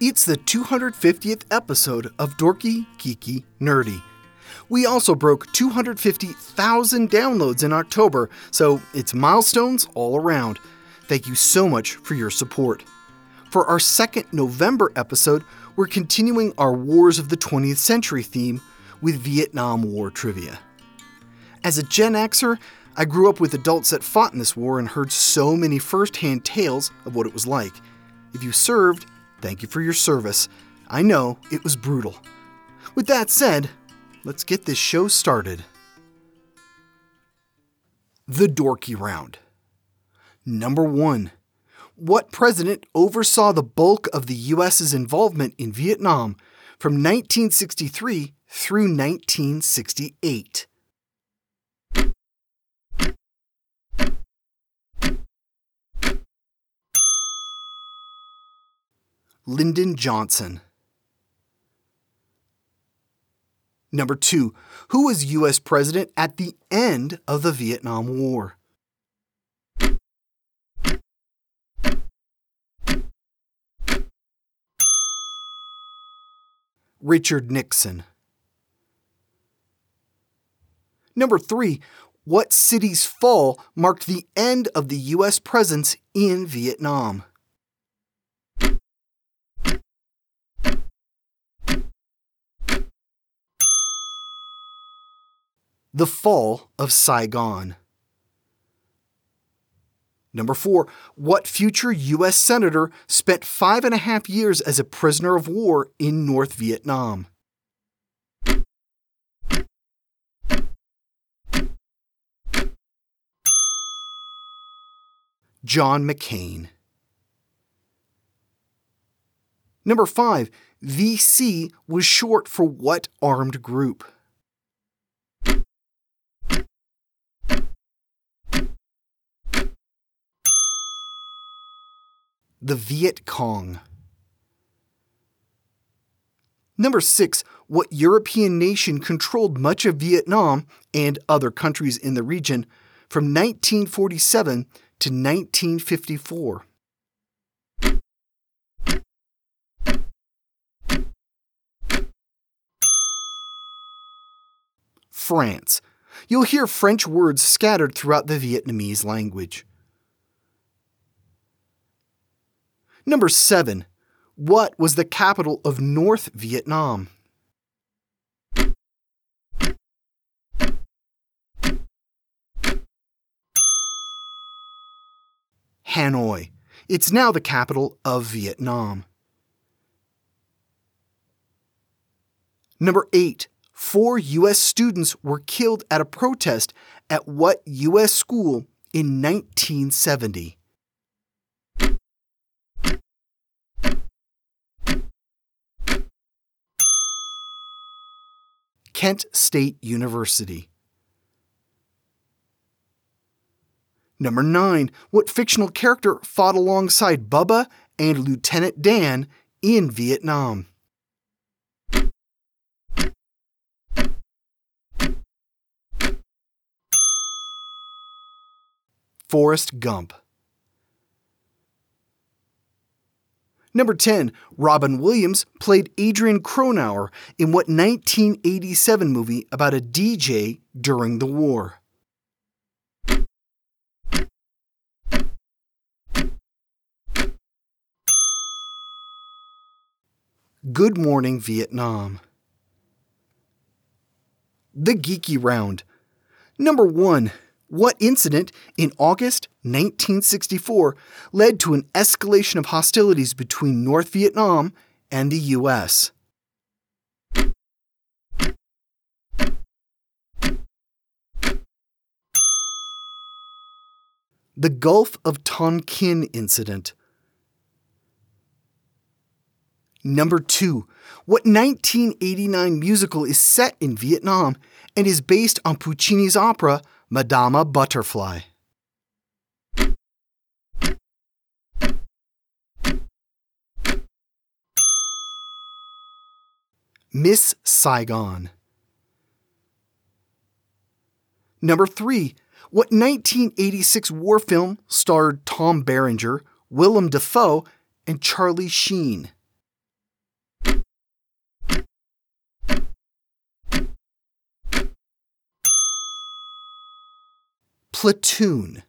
It's the 250th episode of Dorky, Geeky, Nerdy. We also broke 250,000 downloads in October, so it's milestones all around. Thank you so much for your support. For our second November episode, we're continuing our Wars of the 20th Century theme with Vietnam War trivia. As a Gen Xer, I grew up with adults that fought in this war and heard so many firsthand tales of what it was like. If you served, Thank you for your service. I know it was brutal. With that said, let's get this show started. The Dorky Round. Number 1. What president oversaw the bulk of the U.S.'s involvement in Vietnam from 1963 through 1968? Lyndon Johnson. Number two, who was U.S. president at the end of the Vietnam War? Richard Nixon. Number three, what city's fall marked the end of the U.S. presence in Vietnam? The Fall of Saigon. Number four, what future U.S. Senator spent five and a half years as a prisoner of war in North Vietnam? John McCain. Number five, VC was short for what armed group? The Viet Cong. Number six, what European nation controlled much of Vietnam and other countries in the region from 1947 to 1954? France. You'll hear French words scattered throughout the Vietnamese language. Number 7. What was the capital of North Vietnam? Hanoi. It's now the capital of Vietnam. Number 8. Four U.S. students were killed at a protest at what U.S. school in 1970? Kent State University. Number 9. What fictional character fought alongside Bubba and Lieutenant Dan in Vietnam? Forrest Gump. Number 10, Robin Williams played Adrian Cronauer in what 1987 movie about a DJ during the war? Good Morning Vietnam. The Geeky Round. Number 1. What incident in August 1964 led to an escalation of hostilities between North Vietnam and the U.S.? The Gulf of Tonkin incident. Number two, what 1989 musical is set in Vietnam and is based on Puccini's opera Madama Butterfly. Miss Saigon. Number 3. What 1986 war film starred Tom Berenger, Willem Dafoe, and Charlie Sheen? Platoon.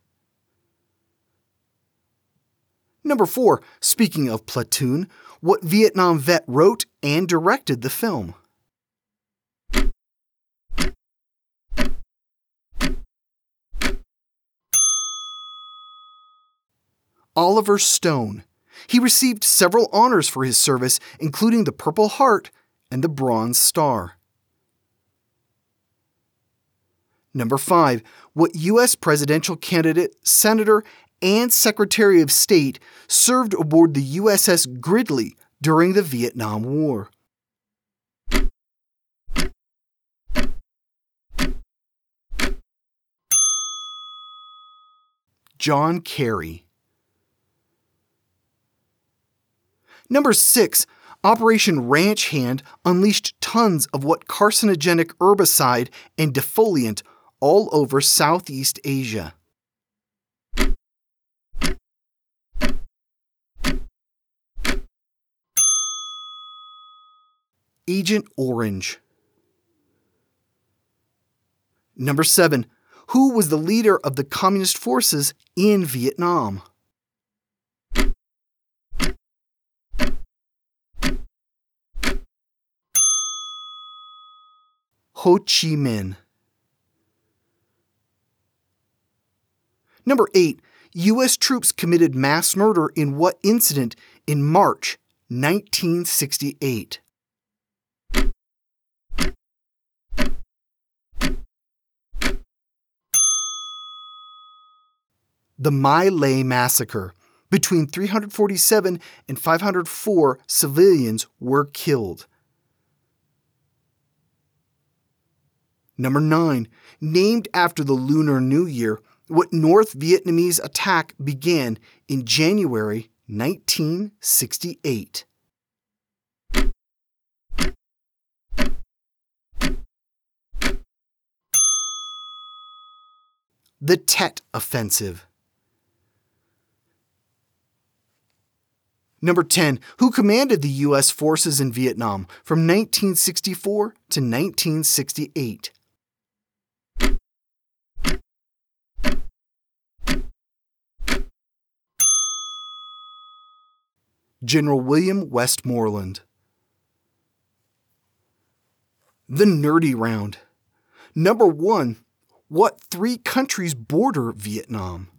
Number four, speaking of Platoon, what Vietnam vet wrote and directed the film? Oliver Stone. He received several honors for his service, including the Purple Heart and the Bronze Star. Number five, what U.S. presidential candidate, senator, and Secretary of State served aboard the USS Gridley during the Vietnam War? John Kerry. Number six, Operation Ranch Hand unleashed tons of what carcinogenic herbicide and defoliant all over Southeast Asia. Agent Orange. Number 7. Who was the leader of the communist forces in Vietnam? Ho Chi Minh. Number 8. U.S. troops committed mass murder in what incident in March 1968? The My Lai massacre. Between 347 and 504 civilians were killed. Number 9. Named after the Lunar New Year, what North Vietnamese attack began in January 1968. The Tet Offensive. Number 10. Who commanded the U.S. forces in Vietnam from 1964 to 1968? General William Westmoreland. The Nerdy Round. Number one, what three countries border Vietnam?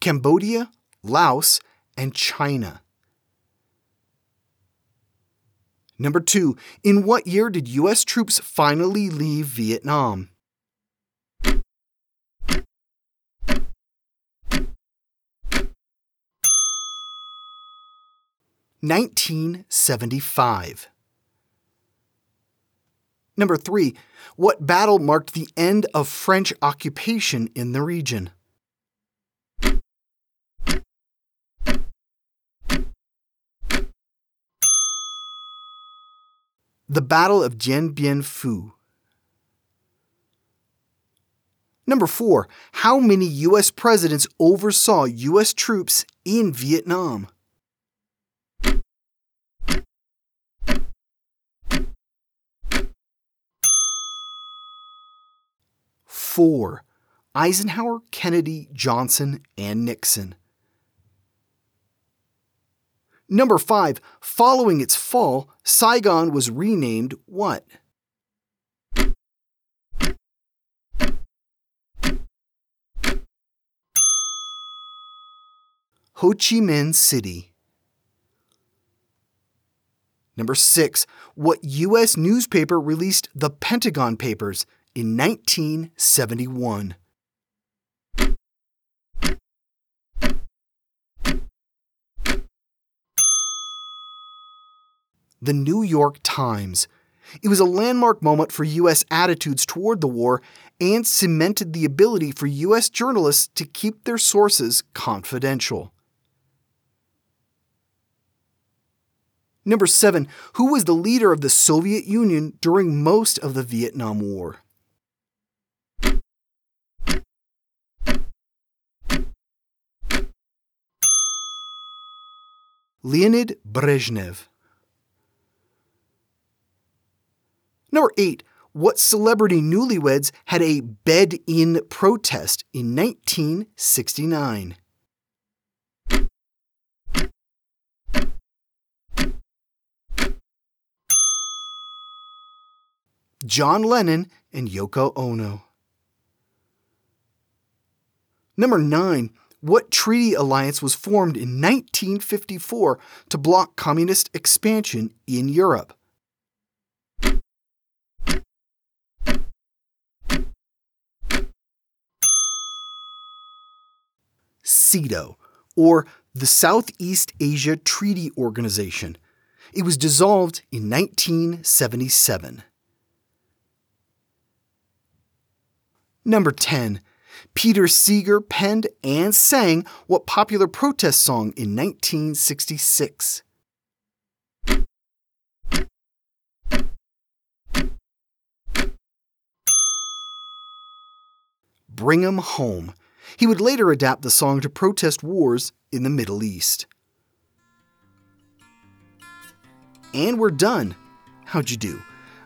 Cambodia, Laos, and China. Number two, in what year did U.S. troops finally leave Vietnam? Nineteen seventy five. Number three, what battle marked the end of French occupation in the region? The Battle of Dien Bien Phu. Number four, how many U.S. presidents oversaw U.S. troops in Vietnam? Four, Eisenhower, Kennedy, Johnson, and Nixon. Number 5. Following its fall, Saigon was renamed what? Ho Chi Minh City. Number 6. What U.S. newspaper released the Pentagon Papers in 1971? the New York Times. It was a landmark moment for U.S. attitudes toward the war and cemented the ability for U.S. journalists to keep their sources confidential. Number 7. Who was the leader of the Soviet Union during most of the Vietnam War? Leonid Brezhnev. Number 8. What celebrity newlyweds had a bed in protest in 1969? John Lennon and Yoko Ono. Number 9. What treaty alliance was formed in 1954 to block communist expansion in Europe? SEATO, or the Southeast Asia Treaty Organization. It was dissolved in 1977. Number 10. Peter Seeger penned and sang what popular protest song in 1966? Bring 'em Home. He would later adapt the song to protest wars in the Middle East. And we're done. How'd you do?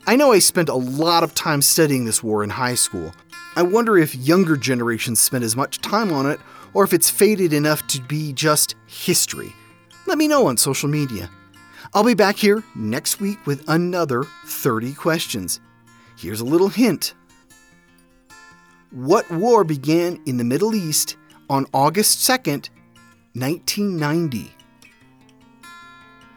I know I spent a lot of time studying this war in high school. I wonder if younger generations spend as much time on it or if it's faded enough to be just history. Let me know on social media. I'll be back here next week with another 30 questions. Here's a little hint what war began in the Middle East on August 2nd, 1990?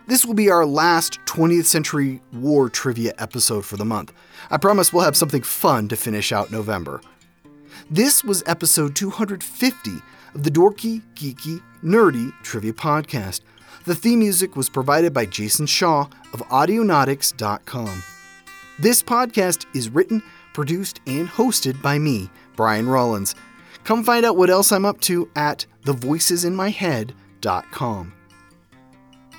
This will be our last 20th century war trivia episode for the month. I promise we'll have something fun to finish out November. This was episode 250 of the Dorky, Geeky, Nerdy Trivia Podcast. The theme music was provided by Jason Shaw of Audionautix.com. This podcast is written, produced, and hosted by me, Brian Rollins. Come find out what else I'm up to at thevoicesinmyhead.com.